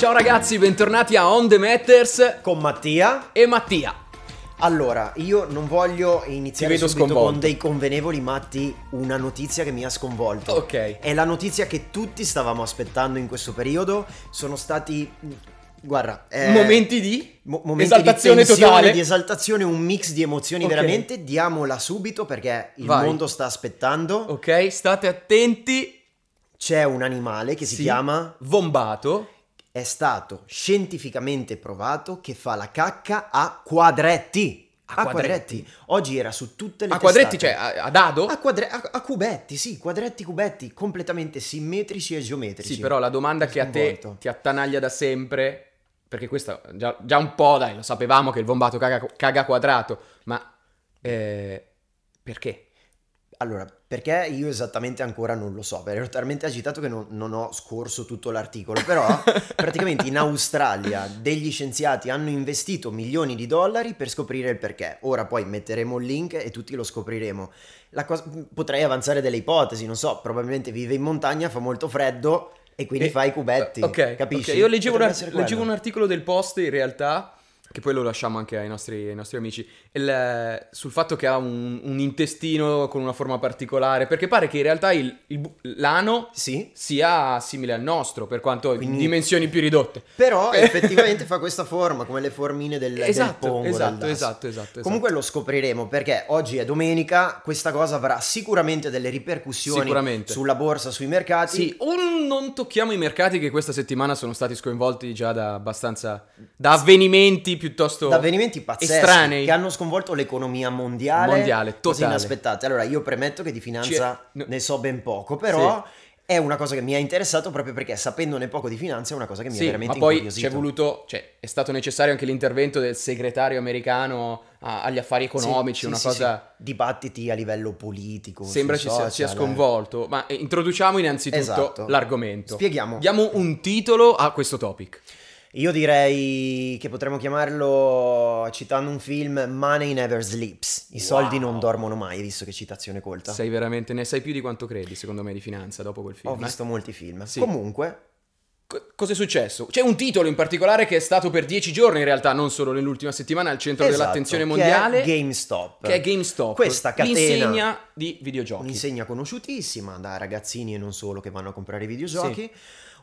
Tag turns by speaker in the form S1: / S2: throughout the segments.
S1: Ciao ragazzi, bentornati a On The Matters
S2: con Mattia.
S1: e Mattia.
S2: Allora, io non voglio iniziare subito
S1: sconvolto.
S2: con dei convenevoli matti una notizia che mi ha sconvolto.
S1: Ok.
S2: È la notizia che tutti stavamo aspettando in questo periodo. Sono stati guarda, eh,
S1: Momenti di
S2: mo- momenti
S1: esaltazione
S2: di tensione,
S1: totale.
S2: di esaltazione, un mix di emozioni
S1: Ok.
S2: veramente. Diamola subito perché il
S1: Vai.
S2: mondo sta aspettando.
S1: Ok, state attenti.
S2: C'è un animale che si
S1: Sì.
S2: chiama
S1: Vombato.
S2: È stato scientificamente provato che fa la cacca a quadretti.
S1: A
S2: A,
S1: quadretti.
S2: quadretti. Oggi era su tutte le
S1: A quadretti,
S2: testate.
S1: cioè a, a dado?
S2: A, quadre- a- cubetti, sì, quadretti, cubetti, completamente simmetrici e geometrici.
S1: Sì, però la domanda che a te ti attanaglia da sempre, perché questa già, già un po', dai, lo sapevamo che il vombato caga, caga quadrato, ma eh, perché?
S2: Allora, perché io esattamente ancora non lo so, ero talmente agitato che non, non ho scorso tutto l'articolo, però praticamente in Australia degli scienziati hanno investito milioni di dollari per scoprire il perché. Ora poi metteremo il link e tutti lo scopriremo. La cosa- potrei avanzare delle ipotesi, non so, probabilmente vive in montagna, fa molto freddo e quindi
S1: E-
S2: fa i cubetti.
S1: Ok,
S2: capisci?
S1: ok. Io leggevo, un,
S2: Potrebbe
S1: ar-
S2: essere
S1: leggevo un articolo del Post in realtà, che poi lo lasciamo anche ai nostri, ai nostri amici, il- sul fatto che ha un, un intestino con una forma particolare, perché pare che in realtà il, il l'ano
S2: Sì,
S1: sia simile al nostro, per quanto in
S2: Quindi-
S1: dimensioni più ridotte.
S2: però effettivamente fa questa forma, come le formine del, del
S1: Esatto,
S2: pongo. del
S1: esatto,
S2: dasso.
S1: esatto, esatto, esatto.
S2: Comunque lo scopriremo perché oggi è domenica, questa cosa avrà sicuramente delle ripercussioni
S1: Sicuramente.
S2: sulla borsa, sui mercati.
S1: Sì, o non tocchiamo i mercati che questa settimana sono stati sconvolti già da abbastanza... da avvenimenti piuttosto...
S2: Da avvenimenti pazzeschi
S1: estranei.
S2: che hanno sconvolto l'economia mondiale,
S1: Mondiale,
S2: così
S1: totale.
S2: inaspettate. Allora, io premetto che di finanza
S1: Ci è- no.
S2: ne so ben poco, però è una cosa che mi ha interessato proprio perché sapendone poco di finanza è una cosa che mi
S1: Sì,
S2: ha veramente
S1: ma poi
S2: incuriosito.
S1: c'è voluto, cioè, è stato necessario anche l'intervento del segretario americano a- agli affari economici,
S2: Sì,
S1: una
S2: sì,
S1: cosa...
S2: sì. Dibattiti a livello politico.
S1: Sembra ci
S2: sui
S1: sia, sia
S2: social, eh.
S1: sconvolto, ma introduciamo innanzitutto
S2: Esatto.
S1: l'argomento.
S2: Spieghiamo.
S1: Diamo un titolo a questo topic.
S2: Io direi che potremmo chiamarlo, citando un film, Money Never Sleeps. I soldi
S1: Wow.
S2: non dormono mai, visto che citazione colta.
S1: Sei veramente, ne sai più di quanto credi, secondo me, di finanza dopo quel film.
S2: Ho
S1: eh?
S2: visto molti film.
S1: Sì.
S2: Comunque,
S1: Co- Cos'è successo? C'è un titolo in particolare che è stato per dieci giorni, in realtà, non solo nell'ultima settimana, al centro
S2: esatto,
S1: dell'attenzione
S2: che
S1: mondiale.
S2: è GameStop.
S1: che è GameStop,
S2: Questa catena-
S1: l'insegna di videogiochi.
S2: Un'insegna conosciutissima da ragazzini e non solo che vanno a comprare videogiochi.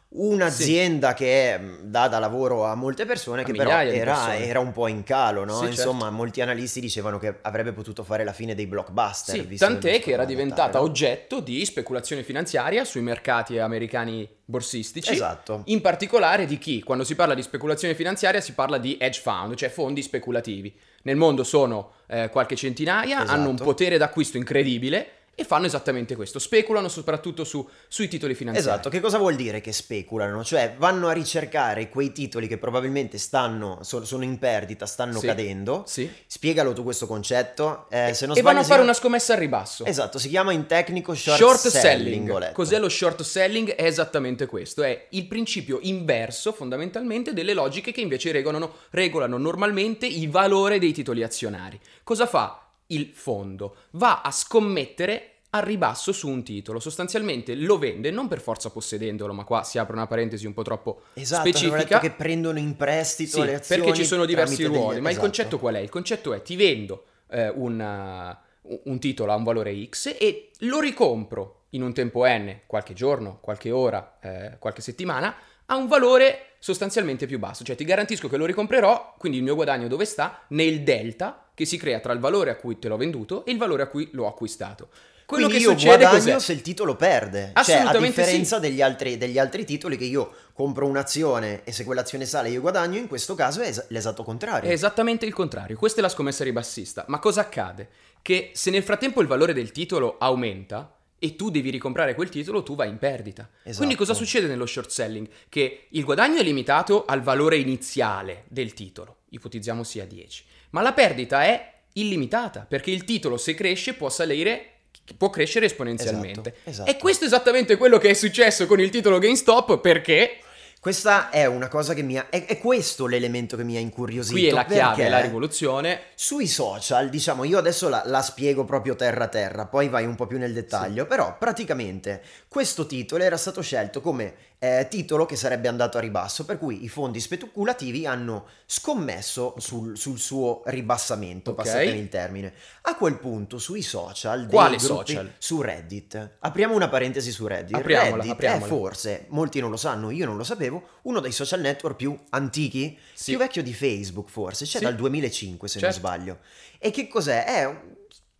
S2: Un'azienda che mh, dà da lavoro a molte persone,
S1: A
S2: che però era,
S1: persone.
S2: era un po' in calo, no?
S1: Sì,
S2: Insomma,
S1: certo.
S2: molti analisti dicevano che avrebbe potuto fare la fine dei blockbuster.
S1: Sì, tant'è che era diventata oggetto di speculazione finanziaria sui mercati americani borsistici.
S2: Esatto.
S1: In particolare di chi? Quando si parla di speculazione finanziaria si parla di hedge fund, cioè fondi speculativi. Nel mondo sono eh, qualche centinaia,
S2: Esatto.
S1: hanno un potere d'acquisto incredibile e fanno esattamente questo. Speculano soprattutto su- sui titoli finanziari.
S2: Esatto, che cosa vuol dire che speculano? Cioè vanno a ricercare quei titoli che probabilmente stanno, so- sono in perdita, stanno
S1: Sì.
S2: cadendo.
S1: Sì.
S2: Spiegalo tu questo concetto. Eh, se non
S1: e vanno a fare una scommessa al ribasso.
S2: Esatto, si chiama in tecnico short,
S1: Short
S2: selling.
S1: selling. Cos'è lo short selling? È esattamente questo, è il principio inverso fondamentalmente delle logiche che invece regolano, regolano normalmente il valore dei titoli azionari. Cosa fa il fondo? Va a scommettere al ribasso su un titolo, sostanzialmente lo vende non per forza possedendolo, ma qua si apre una parentesi un po' troppo
S2: Esatto,
S1: specifica.
S2: che prendono in prestito
S1: Sì,
S2: le azioni
S1: perché ci sono diversi
S2: tramite degli-
S1: ruoli, ma il
S2: esatto.
S1: concetto qual è? Il concetto è ti vendo eh, un, uh, un titolo a un valore X e lo ricompro in un tempo N, qualche giorno, qualche ora, eh, qualche settimana, a un valore sostanzialmente più basso. Cioè ti garantisco che lo ricomprerò, quindi il mio guadagno dove sta? Nel delta che si crea tra il valore a cui te l'ho venduto e il valore a cui l'ho acquistato. Quello
S2: Quindi
S1: che
S2: io
S1: succede
S2: guadagno
S1: cos'è?
S2: se il titolo perde.
S1: Assolutamente
S2: cioè, a differenza degli, altri, degli altri titoli che io compro un'azione e se quell'azione sale io guadagno, in questo caso è es- l'esatto contrario.
S1: È esattamente il contrario, questa è la scommessa ribassista. Ma cosa accade? Che se nel frattempo il valore del titolo aumenta e tu devi ricomprare quel titolo, tu vai in perdita.
S2: Esatto.
S1: Quindi cosa succede nello short selling? Che il guadagno è limitato al valore iniziale del titolo, ipotizziamo sia 10, ma la perdita è illimitata, perché il titolo se cresce può salire può crescere esponenzialmente.
S2: Esatto, esatto.
S1: E questo è esattamente quello che è successo con il titolo GameStop perché
S2: Questa è una cosa che mi ha. È, è questo l'elemento che mi ha incuriosito.
S1: qui è la chiave,
S2: perché
S1: la rivoluzione.
S2: Sui social, diciamo, io adesso la, la spiego proprio terra terra, poi vai un po' più nel dettaglio, però praticamente questo titolo era stato scelto come eh, titolo che sarebbe andato a ribasso, per cui i fondi speculativi hanno scommesso sul, sul suo ribassamento,
S1: Ok.
S2: passatemi il termine. A quel punto sui social,
S1: Quali
S2: gruppi-
S1: social?
S2: Su Reddit. Apriamo una parentesi su Reddit.
S1: Apriamola,
S2: Reddit
S1: apriamola.
S2: è forse, molti non lo sanno, io non lo sapevo, uno dei social network più antichi,
S1: Sì.
S2: più vecchio di Facebook forse, c'è
S1: Sì.
S2: dal 2005 se
S1: Certo.
S2: non sbaglio. E che cos'è? È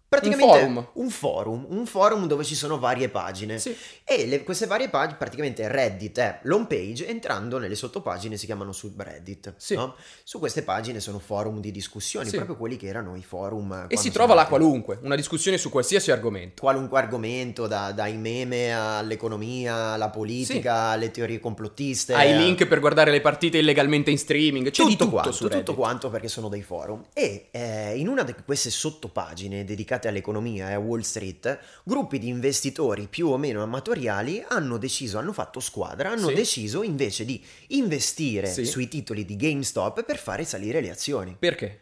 S2: un- praticamente
S1: forum.
S2: un forum, un forum dove ci sono varie pagine.
S1: Sì.
S2: E le- queste varie pagine, praticamente Reddit è l'home page, entrando nelle sottopagine si chiamano subreddit.
S1: Sì.
S2: no? Su queste pagine sono forum di discussioni,
S1: Sì.
S2: proprio quelli che erano i forum.
S1: E si trova là qualunque, una discussione su qualsiasi argomento.
S2: Qualunque argomento, da- dai meme all'economia, alla politica, alle teorie complottiste.
S1: Hai
S2: a-
S1: link per guardare le partite illegalmente in streaming, c'è
S2: tutto
S1: di tutto
S2: quanto, tutto quanto perché sono dei forum. E eh, in una di queste sottopagine dedicate all'economia e a Wall Street, gruppi di investitori più o meno amatoriali hanno deciso, hanno fatto squadra, hanno
S1: Sì.
S2: deciso invece di investire
S1: Sì.
S2: sui titoli di GameStop per fare salire le azioni.
S1: Perché?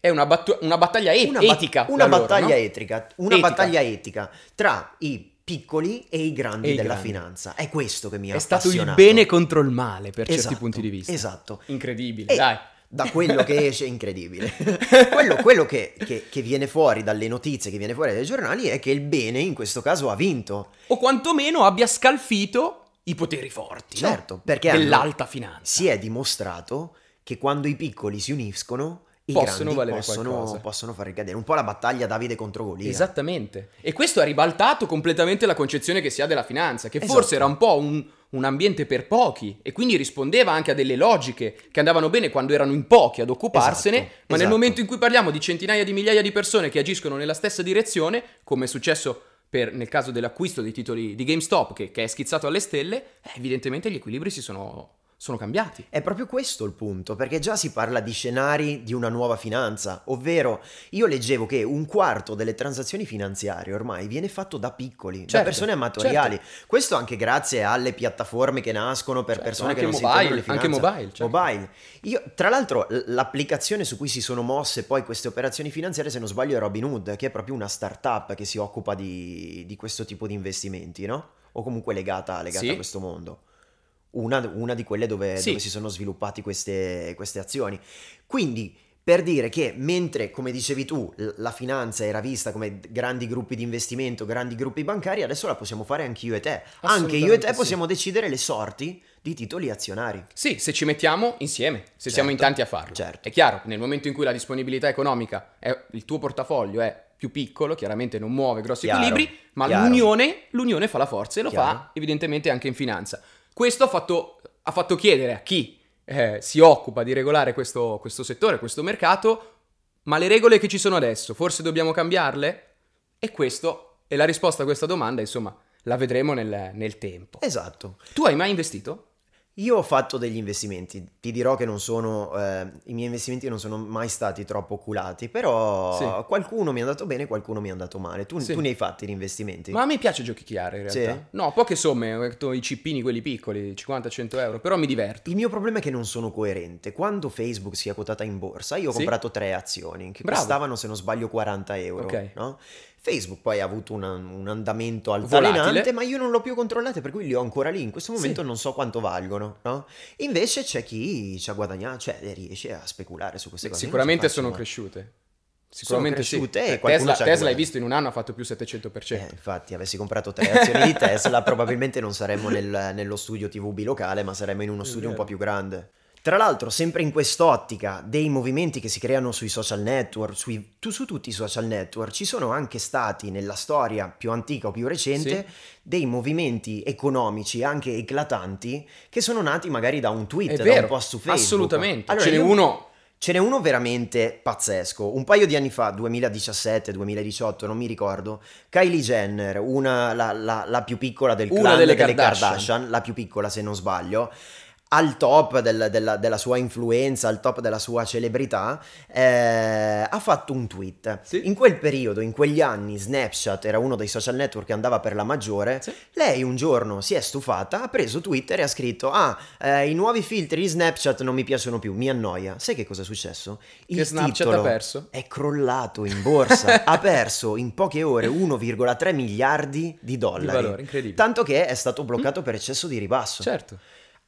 S1: È una, battu- una battaglia e-
S2: Una, ba-
S1: etica.
S2: una
S1: la loro,
S2: battaglia
S1: no?
S2: etica, una
S1: Etica.
S2: battaglia etica tra i piccoli e i grandi
S1: E
S2: della
S1: grandi.
S2: finanza. È questo che mi ha
S1: È stato il bene contro il male per certi
S2: Esatto,
S1: punti di vista.
S2: Esatto.
S1: Incredibile,
S2: E
S1: dai.
S2: Da quello che esce incredibile. quello quello che, che- che viene fuori dalle notizie, che viene fuori dai giornali è che il bene in questo caso ha vinto.
S1: O quantomeno abbia scalfito i poteri forti no?
S2: Certo, perché hanno-
S1: dell'alta finanza.
S2: Si è dimostrato che quando i piccoli si uniscono, i
S1: Possono valere
S2: possono,
S1: qualcosa.
S2: possono far ricadere. Un po' la battaglia Davide contro Golia.
S1: Esattamente. E questo ha ribaltato completamente la concezione che si ha della finanza, che
S2: Esatto.
S1: forse era un po' un, un ambiente per pochi e quindi rispondeva anche a delle logiche che andavano bene quando erano in pochi ad occuparsene,
S2: Esatto,
S1: ma nel
S2: esatto.
S1: momento in cui parliamo di centinaia di migliaia di persone che agiscono nella stessa direzione, come è successo per- nel caso dell'acquisto dei titoli di GameStop che, che è schizzato alle stelle, eh, evidentemente gli equilibri si sono, sono cambiati.
S2: È proprio questo il punto, perché già si parla di scenari di una nuova finanza, ovvero io leggevo che un quarto delle transazioni finanziarie ormai viene fatto da piccoli, da
S1: Certo,
S2: persone amatoriali. Questo anche grazie alle piattaforme che nascono per
S1: Certo,
S2: persone
S1: anche
S2: che non
S1: mobile,
S2: si intendono di
S1: anche
S2: finanza.
S1: mobile, certo.
S2: Mobile. Io, tra l'altro, l'applicazione su cui si sono mosse poi queste operazioni finanziarie, se non sbaglio, è Robinhood, che è proprio una startup che si occupa di, di questo tipo di investimenti, no? O comunque legata, legata
S1: Sì.
S2: a questo mondo una, una di quelle dove,
S1: Sì.
S2: dove si sono sviluppate queste, queste azioni. Quindi, per dire che mentre, come dicevi tu, la finanza era vista come grandi gruppi di investimento, grandi gruppi bancari, adesso la possiamo fare anche io e te. Anche io e te
S1: sì.
S2: possiamo decidere le sorti di titoli azionari.
S1: Sì, se ci mettiamo insieme, se
S2: Certo,
S1: siamo in tanti a farlo.
S2: certo.
S1: È chiaro, nel momento in cui la disponibilità economica è il tuo portafoglio è più piccolo, chiaramente non muove grossi
S2: Chiaro,
S1: equilibri, ma l'unione, l'unione fa la forza e lo
S2: Chiaro.
S1: fa evidentemente anche in finanza. Questo ha fatto, ha fatto chiedere a chi eh, si occupa di regolare questo, questo settore, questo mercato, ma le regole che ci sono adesso, forse dobbiamo cambiarle? E questo, e la risposta a questa domanda, insomma, la vedremo nel, nel tempo.
S2: Esatto.
S1: Tu hai mai investito?
S2: Io ho fatto degli investimenti, ti dirò che non sono, eh, i miei investimenti non sono mai stati troppo oculati, però
S1: Sì.
S2: qualcuno mi è andato bene, qualcuno mi è andato male. Tu,
S1: Sì.
S2: tu ne hai fatti di investimenti?
S1: Ma a me piace giochicchiare in
S2: Sì?
S1: realtà. No, poche somme, ho detto i cippini quelli piccoli, 50-100 euro, però mi diverto.
S2: Il mio problema è che non sono coerente. Quando Facebook si è quotata in borsa, io ho
S1: Sì?
S2: comprato tre azioni che
S1: Bravo.
S2: costavano, se non sbaglio, 40 euro.
S1: Ok.
S2: no? Facebook poi ha avuto una- un andamento
S1: Volatile.
S2: altalenante, ma io non l'ho più controllate, per cui li ho ancora lì. In questo momento
S1: Sì.
S2: non so quanto valgono. no? Invece c'è chi ci ha guadagnato, cioè riesce a speculare su queste cose.
S1: Sicuramente sono cresciute. Sicuramente sì.
S2: cresciute e
S1: Eh, Tesla, Tesla hai visto in un anno ha fatto più 700%.
S2: Eh, infatti, avessi comprato tre azioni di Tesla, probabilmente non saremmo nel- nello studio TVB locale, ma saremmo in uno studio un po' più grande. Tra l'altro, sempre in quest'ottica dei movimenti che si creano sui social network, sui- tu- su tutti i social network, ci sono anche stati nella storia più antica o più recente dei movimenti economici anche eclatanti che sono nati magari da un tweet,
S1: È
S2: da
S1: vero,
S2: un post su Facebook.
S1: assolutamente.
S2: Allora,
S1: Ce n'è uno
S2: Ce n'è uno veramente pazzesco. Un paio di anni fa, 2017-2018, non mi ricordo, Kylie Jenner, una, la, la- la più piccola del
S1: Una
S2: clan
S1: delle
S2: delle,
S1: Kardashian.
S2: Kardashian, la più piccola se non sbaglio, al top del- della, della sua influenza, al top della sua celebrità, eh, ha fatto un tweet.
S1: Sì.
S2: In quel periodo, in quegli anni, Snapchat era uno dei social network che andava per la maggiore.
S1: Sì.
S2: Lei un giorno si è stufata, ha preso Twitter e ha scritto: Ah, eh, i nuovi filtri di Snapchat non mi piacciono più, mi annoia. Sai che cosa è successo?
S1: Che Snapchat ha perso?
S2: È crollato in borsa, ha perso in poche ore 1,3 miliardi di dollari.
S1: Di valore, incredibile.
S2: Tanto che è stato bloccato per eccesso di ribasso.
S1: Certo.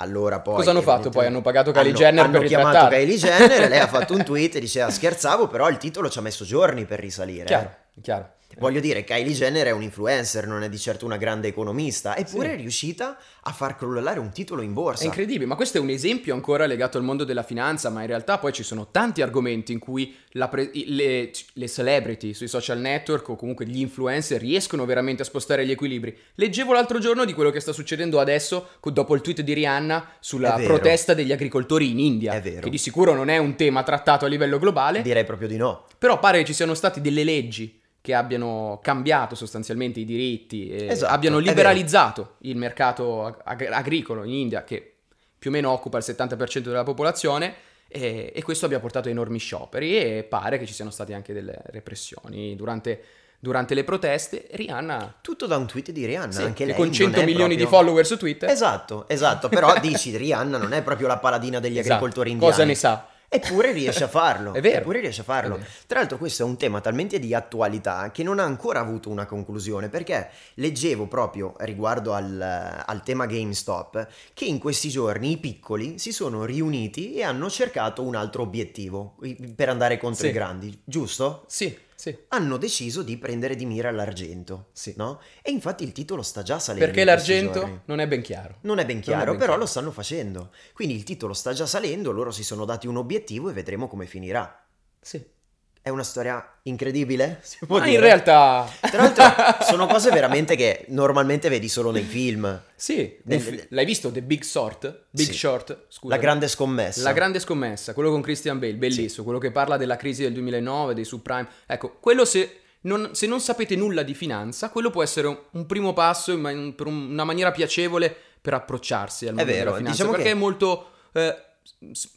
S2: Allora poi...
S1: Cosa hanno fatto poi? Hanno pagato Kylie Jenner
S2: hanno
S1: per
S2: chiamato
S1: ritrattare.
S2: Kylie Jenner e lei ha fatto un tweet e diceva scherzavo, però il titolo ci ha messo giorni per risalire.
S1: Chiaro, chiaro.
S2: Voglio dire, Kylie Jenner è un influencer, non è di certo una grande economista, eppure
S1: Sì.
S2: è riuscita a far crollare un titolo in borsa.
S1: È incredibile, ma questo è un esempio ancora legato al mondo della finanza, ma in realtà poi ci sono tanti argomenti in cui pre- le, le celebrity sui social network o comunque gli influencer riescono veramente a spostare gli equilibri. Leggevo l'altro giorno di quello che sta succedendo adesso dopo il tweet di Rihanna sulla protesta degli agricoltori in India,
S2: È vero.
S1: che di sicuro non è un tema trattato a livello globale,
S2: Direi proprio di no.
S1: però pare che ci siano stati delle leggi che abbiano cambiato sostanzialmente i diritti e
S2: Esatto,
S1: abbiano liberalizzato il mercato ag- ag- agricolo in India, che più o meno occupa il 70% della popolazione, e, e questo abbia portato a enormi scioperi e pare che ci siano state anche delle repressioni durante, durante le proteste. Rihanna,
S2: Tutto da un tweet di Rihanna,
S1: sì,
S2: anche
S1: che
S2: lei
S1: con
S2: non
S1: 100
S2: è
S1: milioni di
S2: proprio-
S1: follower su Twitter,
S2: Esatto, esatto, però dici Rihanna non è proprio la paladina degli
S1: Esatto.
S2: agricoltori indiani.
S1: cosa ne sa?
S2: Eppure riesce a farlo.
S1: È vero.
S2: Eppure riesce a farlo. Tra l'altro questo è un tema talmente di attualità che non ha ancora avuto una conclusione perché leggevo proprio riguardo al, al tema GameStop che in questi giorni i piccoli si sono riuniti e hanno cercato un altro obiettivo per andare contro
S1: Sì.
S2: i grandi, giusto?
S1: Sì, sì.
S2: Hanno deciso di prendere di mira l'argento,
S1: Sì.
S2: no? E infatti il titolo sta già salendo.
S1: Perché l'argento non è ben chiaro.
S2: Non è ben
S1: Non è
S2: chiaro,
S1: ben
S2: però
S1: chiaro.
S2: lo stanno facendo. Quindi il titolo sta già salendo, loro si sono dati un obiettivo e vedremo come finirà.
S1: Sì.
S2: È una storia incredibile? Si può
S1: Ma
S2: dire?
S1: in realtà...
S2: Tra l'altro sono cose veramente che normalmente vedi solo nei film.
S1: Sì,
S2: Nel-
S1: fi- l'hai visto The Big Short? Big
S2: Sì.
S1: Short, scusa.
S2: La grande scommessa.
S1: La grande scommessa, quello con Christian Bale, bellissimo, quello che parla della crisi del 2009, dei subprime. Ecco, quello se non, se non sapete nulla di finanza, quello può essere un, un primo passo in man- per un- una maniera piacevole per approcciarsi al mondo
S2: vero,
S1: della finanza,
S2: diciamo
S1: perché
S2: che-
S1: è molto... eh,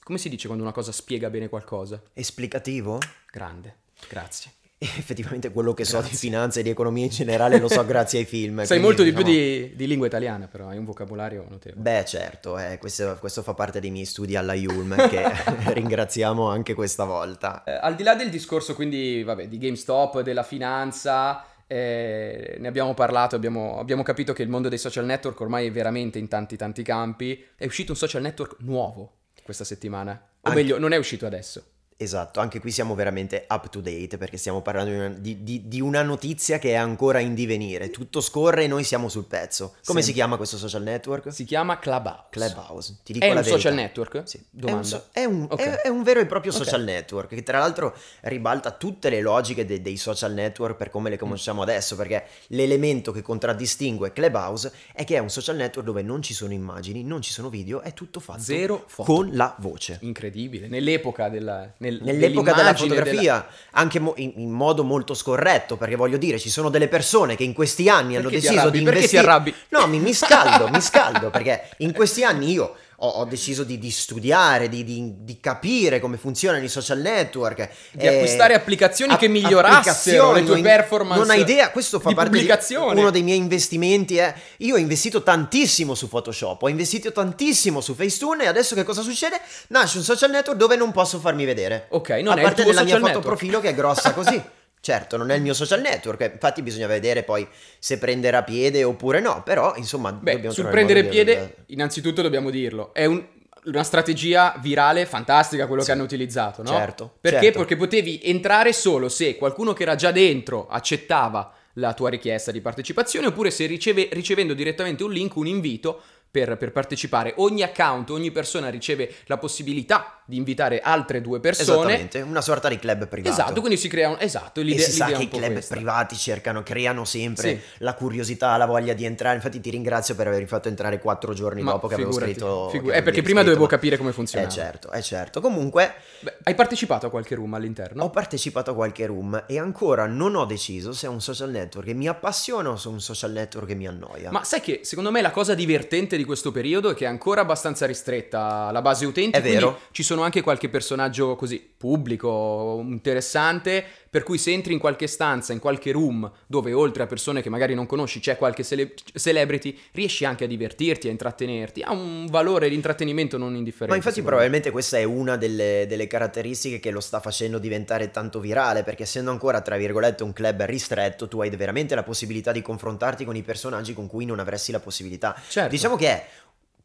S1: come si dice quando una cosa spiega bene qualcosa?
S2: Esplicativo?
S1: Grande, grazie.
S2: Effettivamente quello che so di
S1: Grazie.
S2: finanza e di economia in generale lo so grazie ai film.
S1: Sai molto di più
S2: diciamo-
S1: di, di lingua italiana, però hai un vocabolario notevole.
S2: Beh, certo, eh, questo, questo fa parte dei miei studi alla Yulm, che ringraziamo anche questa volta.
S1: Eh, al di là del discorso quindi, vabbè, di GameStop, della finanza, eh, ne abbiamo parlato, abbiamo, abbiamo capito che il mondo dei social network ormai è veramente in tanti tanti campi. È uscito un social network nuovo questa settimana, o
S2: Anche-
S1: meglio, non è uscito adesso.
S2: Esatto, anche qui siamo veramente up to date perché stiamo parlando di una, di- di- di una notizia che è ancora in divenire. Tutto scorre e noi siamo sul pezzo. Come
S1: Sì.
S2: si chiama questo social network?
S1: Si chiama Clubhouse.
S2: Clubhouse. Ti dico
S1: È
S2: la
S1: un
S2: verità.
S1: social network?
S2: Sì. È un,
S1: Domanda.
S2: so- è un-
S1: Ok.
S2: è- è un vero e proprio
S1: Ok.
S2: social network che tra l'altro ribalta tutte le logiche de- dei social network per come le
S1: Mm.
S2: conosciamo adesso perché l'elemento che contraddistingue Clubhouse è che è un social network dove non ci sono immagini, non ci sono video, è tutto fatto
S1: Zero foto.
S2: con la voce.
S1: Incredibile, nell'epoca della nel-
S2: Nell'epoca della fotografia, anche mo- in, in modo molto scorretto, perché voglio dire, ci sono delle persone che in questi anni hanno
S1: Perché ti
S2: deciso
S1: arrabbi?
S2: di
S1: Perché ti
S2: investire.
S1: arrabbi?
S2: No, mi, mi scaldo, mi scaldo, perché in questi anni io ho, ho deciso di, di studiare, di, di- di capire come funzionano i social network.
S1: Di acquistare applicazioni che migliorassero le tue performance
S2: Non hai idea, questo fa parte di uno dei miei investimenti. È, io ho investito tantissimo su Photoshop, ho investito tantissimo su Facetune e adesso che cosa succede? Nasce un social network dove non posso farmi vedere.
S1: Ok, non
S2: a
S1: è il
S2: parte
S1: tuo
S2: della mia
S1: network.
S2: profilo che è grossa così. Certo, non è il mio social network, eh, infatti bisogna vedere poi se prenderà piede oppure no, però insomma
S1: Beh,
S2: dobbiamo
S1: sul prendere
S2: modo di-
S1: piede, innanzitutto dobbiamo dirlo, è un- una strategia virale fantastica quello
S2: Sì.
S1: che hanno utilizzato, no?
S2: Certo,
S1: Perché?
S2: certo.
S1: Perché potevi entrare solo se qualcuno che era già dentro accettava la tua richiesta di partecipazione oppure se riceve- ricevendo direttamente un link, un invito per, per partecipare. Ogni account, ogni persona riceve la possibilità di invitare altre due persone.
S2: Esattamente, una sorta di club privato.
S1: Esatto, quindi si crea un... Esatto,
S2: E
S1: l'idea,
S2: si sa che i club
S1: questa.
S2: privati cercano, creano sempre
S1: Sì.
S2: la curiosità, la voglia di entrare. Infatti, ti ringrazio per avermi fatto entrare quattro giorni
S1: Ma
S2: dopo che avevo scritto.
S1: figu-
S2: che
S1: eh, perché prima
S2: scritto,
S1: dovevo
S2: ma-
S1: capire come
S2: Eh
S1: funzionava.
S2: certo, è certo. Comunque,
S1: Beh, hai partecipato a qualche room all'interno?
S2: ho partecipato a qualche room e ancora non ho deciso se è un social network che mi appassiona o se è un social network che mi annoia.
S1: Ma sai che secondo me la cosa divertente di questo periodo è che è ancora abbastanza ristretta la base utenti.
S2: È vero.
S1: Ci sono anche qualche personaggio così pubblico, interessante, per cui se entri in qualche stanza, in qualche room, dove oltre a persone che magari non conosci c'è qualche cele- celebrity, riesci anche a divertirti, a intrattenerti. Ha un valore di intrattenimento non indifferente.
S2: Ma infatti probabilmente questa è una delle, delle caratteristiche che lo sta facendo diventare tanto virale, perché essendo ancora, tra virgolette, un club ristretto, tu hai veramente la possibilità di confrontarti con i personaggi con cui non avresti la possibilità.
S1: Certo.
S2: Diciamo che è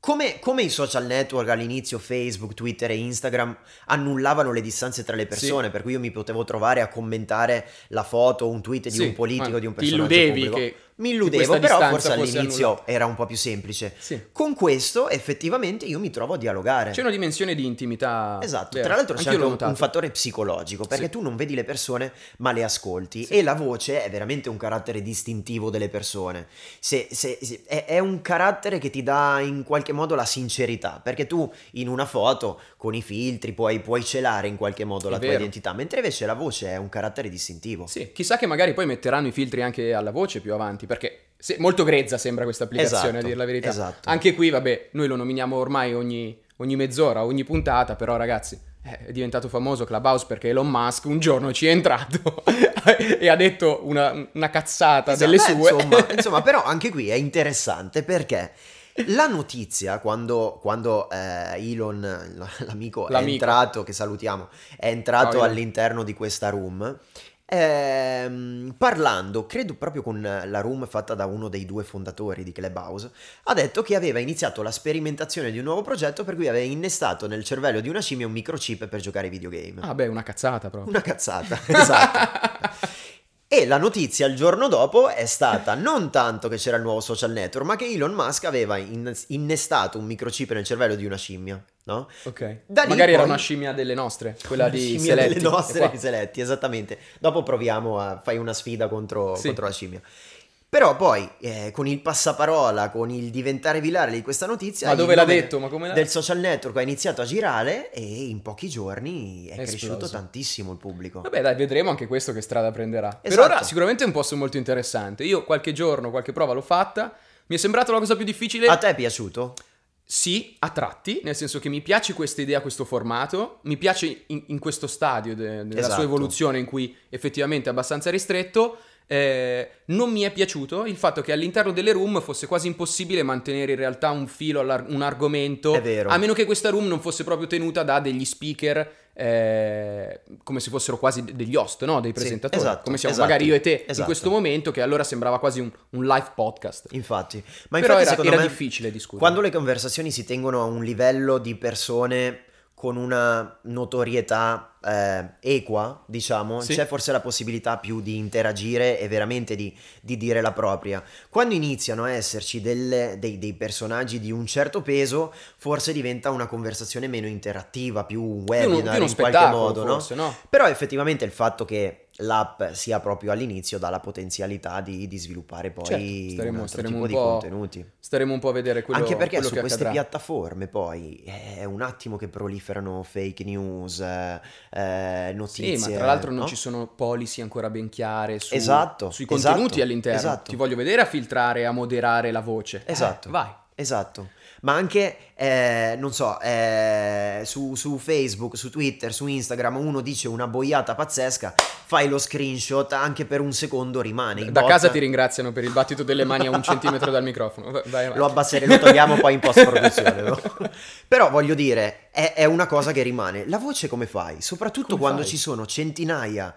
S2: come, come i social network all'inizio, Facebook, Twitter e Instagram, annullavano le distanze tra le persone, per cui io mi potevo trovare a commentare la foto o un tweet di
S1: Sì,
S2: un politico, di un
S1: ti
S2: personaggio
S1: illudevi
S2: pubblico.
S1: che-
S2: mi illudevo, però forse all'inizio
S1: annullata.
S2: era un po' più semplice.
S1: Sì.
S2: Con questo effettivamente io mi trovo a dialogare.
S1: C'è una dimensione di intimità.
S2: Esatto,
S1: vera.
S2: tra l'altro c'è
S1: Anch'io
S2: anche
S1: l'ho
S2: un, un fattore psicologico, perché
S1: Sì.
S2: tu non vedi le persone ma le ascolti
S1: Sì.
S2: e la voce è veramente un carattere distintivo delle persone. Se- se- se- è, è un carattere che ti dà in qualche modo la sincerità, perché tu in una foto con i filtri puoi, puoi celare in qualche modo
S1: È
S2: la tua
S1: vero.
S2: identità, mentre invece la voce è un carattere distintivo.
S1: Sì, chissà che magari poi metteranno i filtri anche alla voce più avanti, perché se- molto grezza sembra questa applicazione,
S2: Esatto,
S1: a dire la verità.
S2: esatto.
S1: Anche qui, vabbè, noi lo nominiamo ormai ogni, ogni mezz'ora, ogni puntata, però ragazzi, eh, è diventato famoso Clubhouse perché Elon Musk un giorno ci è entrato e ha detto una, una cazzata
S2: Esatto,
S1: delle sue.
S2: Insomma, insomma, però anche qui è interessante perché la notizia, quando, quando eh, Elon, l- l'amico, è
S1: L'amico.
S2: entrato, che salutiamo, è entrato
S1: Elon.
S2: all'interno di questa room, ehm, parlando, credo proprio con la room fatta da uno dei due fondatori di Clubhouse, ha detto che aveva iniziato la sperimentazione di un nuovo progetto per cui aveva innestato nel cervello di una scimmia un microchip per giocare ai videogame.
S1: Ah, beh, una cazzata proprio.
S2: Una cazzata, esatto. E la notizia il giorno dopo è stata non tanto che c'era il nuovo social network, ma che Elon Musk aveva in- innestato un microchip nel cervello di una scimmia, no?
S1: Ok.
S2: Da
S1: Magari era
S2: poi-
S1: una scimmia delle nostre, quella di
S2: scimmia
S1: Seletti.
S2: delle nostre
S1: qua-
S2: Seletti, esattamente. Dopo proviamo a fai una sfida contro,
S1: Sì.
S2: contro la scimmia. Però poi, eh, con il passaparola, con il diventare virale di questa notizia,
S1: Ma dove l'ha detto? Ma come l'ha
S2: del social network ha iniziato a girare e in pochi giorni è,
S1: È
S2: cresciuto
S1: esploso.
S2: tantissimo il pubblico.
S1: Vabbè, dai, vedremo anche questo che strada prenderà. Per
S2: Esatto.
S1: ora sicuramente è un posto molto interessante. Io qualche giorno, qualche prova l'ho fatta. Mi è sembrata la cosa più difficile.
S2: A te è piaciuto?
S1: Sì, a tratti, nel senso che mi piace questa idea, questo formato, mi piace in, in questo stadio de- della
S2: Esatto.
S1: sua evoluzione in cui effettivamente è abbastanza ristretto. Eh, non mi è piaciuto il fatto che all'interno delle room fosse quasi impossibile mantenere in realtà un filo, un argomento,
S2: È vero.
S1: a meno che questa room non fosse proprio tenuta da degli speaker eh, come se fossero quasi de- degli host, no? dei presentatori,
S2: esatto,
S1: come siamo
S2: esatto,
S1: magari io e te in
S2: esatto.
S1: questo momento, che allora sembrava quasi un, un live podcast.
S2: Infatti, ma
S1: Però
S2: infatti
S1: era,
S2: secondo
S1: era
S2: me
S1: difficile discutere.
S2: quando le conversazioni si tengono a un livello di persone con una notorietà eh, equa, diciamo,
S1: Sì.
S2: c'è forse la possibilità più di interagire e veramente di, di dire la propria. Quando iniziano a esserci delle- dei, dei personaggi di un certo peso, forse diventa una conversazione meno interattiva, più un
S1: più uno,
S2: webinar
S1: più uno
S2: in qualche modo, no?
S1: forse, no?
S2: Però effettivamente il fatto che l'app sia proprio all'inizio dà la potenzialità di, di sviluppare poi
S1: Certo,
S2: un
S1: staremo-
S2: altro
S1: staremo
S2: tipo
S1: un
S2: di
S1: po'
S2: contenuti.
S1: Staremo un po' a vedere quello,
S2: Anche perché
S1: quello
S2: su queste
S1: accadrà.
S2: piattaforme poi è un attimo che proliferano fake news, eh, eh, notizie.
S1: Sì, ma tra l'altro non
S2: no?
S1: ci sono policy ancora ben chiare su-
S2: Esatto,
S1: sui contenuti
S2: esatto,
S1: all'interno.
S2: esatto.
S1: Ti voglio vedere a filtrare, a moderare la voce. Eh,
S2: Esatto.
S1: vai.
S2: Esatto, ma anche, eh, non so, eh, su, su Facebook, su Twitter, su Instagram uno dice una boiata pazzesca, fai lo screenshot, anche per un secondo rimane.
S1: Da
S2: bot-
S1: casa ti ringraziano per il battito delle mani a un centimetro dal microfono. Vai.
S2: Lo abbasseremo, lo togliamo poi in post-produzione. no? Però voglio dire, è, è una cosa che rimane. La voce come fai? Soprattutto
S1: Come
S2: quando
S1: fai?
S2: ci sono centinaia,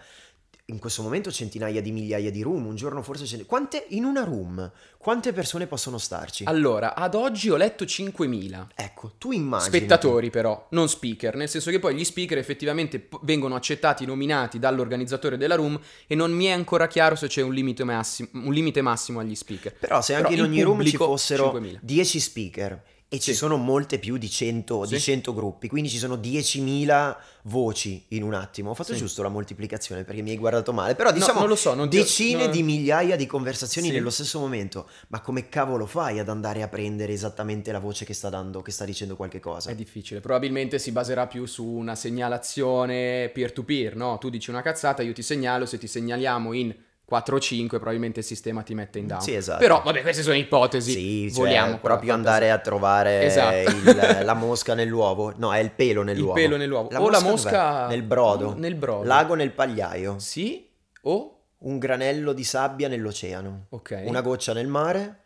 S2: in questo momento centinaia di migliaia di room, un giorno forse ce ne... Quante, in una room, quante persone possono starci?
S1: Allora, ad oggi ho letto 5.000.
S2: ecco, tu immagini...
S1: Spettatori però, non speaker, nel senso che poi gli speaker effettivamente vengono accettati, nominati dall'organizzatore della room e non mi è ancora chiaro se c'è un limite massimo, un limite massimo agli speaker.
S2: Però se anche
S1: Però
S2: in ogni room ci fossero
S1: 5.000.
S2: 10 speaker E ci
S1: Sì.
S2: sono molte più di 100, di
S1: Sì.
S2: 100 gruppi, quindi ci sono 10.000 voci in un attimo. Ho fatto
S1: Sì.
S2: giusto la moltiplicazione perché mi hai guardato male, però
S1: No,
S2: diciamo
S1: non lo so, non
S2: decine
S1: no.
S2: di migliaia di conversazioni nello stesso momento. Ma come cavolo fai ad andare a prendere esattamente la voce che sta dando, che sta dicendo qualche cosa?
S1: È difficile, probabilmente si baserà più su una segnalazione peer-to-peer, no? Tu dici una cazzata, io ti segnalo, se ti segnaliamo in 4 o 5 probabilmente il sistema ti mette in down.
S2: Sì, esatto.
S1: Però, vabbè, queste sono ipotesi.
S2: Sì, cioè,
S1: Voliamo con la
S2: proprio andare a trovare
S1: Esatto.
S2: il- la mosca nell'uovo. No, è il pelo nell'uovo.
S1: Il pelo nell'uovo.
S2: La
S1: o la
S2: mosca
S1: mosca
S2: dov'è? nel brodo.
S1: Nel brodo.
S2: L'ago nel pagliaio.
S1: Sì o...
S2: Un granello di sabbia nell'oceano.
S1: Ok.
S2: Una goccia nel mare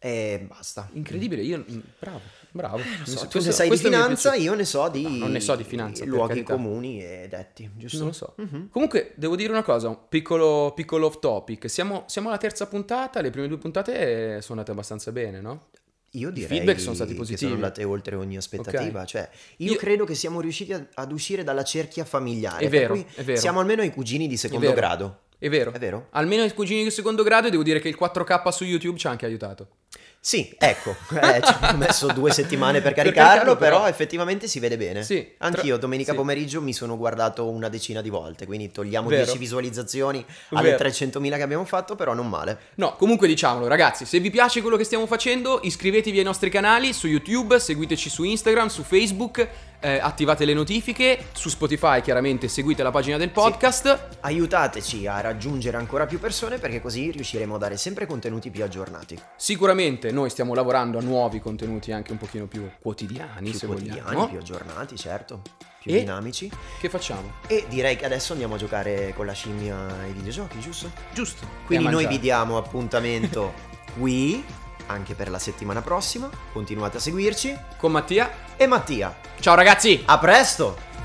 S2: e basta.
S1: Incredibile, io... mm, Bravo, bravo.
S2: Eh, so, tu
S1: questo-
S2: ne sai di finanza, io ne so di...
S1: No, non ne so di finanza,
S2: Luoghi comuni e detti, giusto?
S1: Non lo so.
S2: Mhm.
S1: Comunque, devo dire una cosa, un piccolo, piccolo off topic. Siamo, siamo alla terza puntata, le prime due puntate sono andate abbastanza bene, no?
S2: Io direi
S1: feedback sono stati positivi.
S2: sono andate oltre ogni aspettativa. Cioè, io,
S1: Io-
S2: credo che siamo riusciti a- ad uscire dalla cerchia familiare.
S1: È vero, è vero.
S2: Siamo almeno ai cugini di secondo grado.
S1: È vero.
S2: È vero?
S1: Almeno i cugini di secondo grado e devo dire che il 4K su YouTube ci ha anche aiutato.
S2: Sì, ecco, eh, ci ho messo due settimane per
S1: Per
S2: caricarlo,
S1: caricarlo,
S2: però,
S1: però
S2: effettivamente si vede bene.
S1: Sì, tra-
S2: Anch'io domenica
S1: sì.
S2: pomeriggio mi sono guardato una decina di volte, quindi togliamo
S1: Vero.
S2: 10 visualizzazioni alle
S1: Vero.
S2: 300.000 che abbiamo fatto, però non male.
S1: No, comunque diciamolo ragazzi, se vi piace quello che stiamo facendo, iscrivetevi ai nostri canali su YouTube, seguiteci su Instagram, su Facebook, eh, attivate le notifiche, su Spotify chiaramente seguite la pagina del podcast.
S2: Aiutateci a raggiungere ancora più persone perché così riusciremo a dare sempre contenuti più aggiornati,
S1: Sicuramente noi stiamo lavorando a nuovi contenuti anche un pochino più quotidiani,
S2: più
S1: se
S2: quotidiani,
S1: vogliamo.
S2: più aggiornati, certo, più
S1: E?
S2: dinamici.
S1: Che facciamo?
S2: E direi che adesso andiamo a giocare con la scimmia ai videogiochi, giusto?
S1: Giusto.
S2: Quindi noi vi diamo appuntamento qui anche per la settimana prossima. Continuate a seguirci.
S1: Con Mattia.
S2: E Mattia,
S1: Ciao ragazzi!
S2: a presto!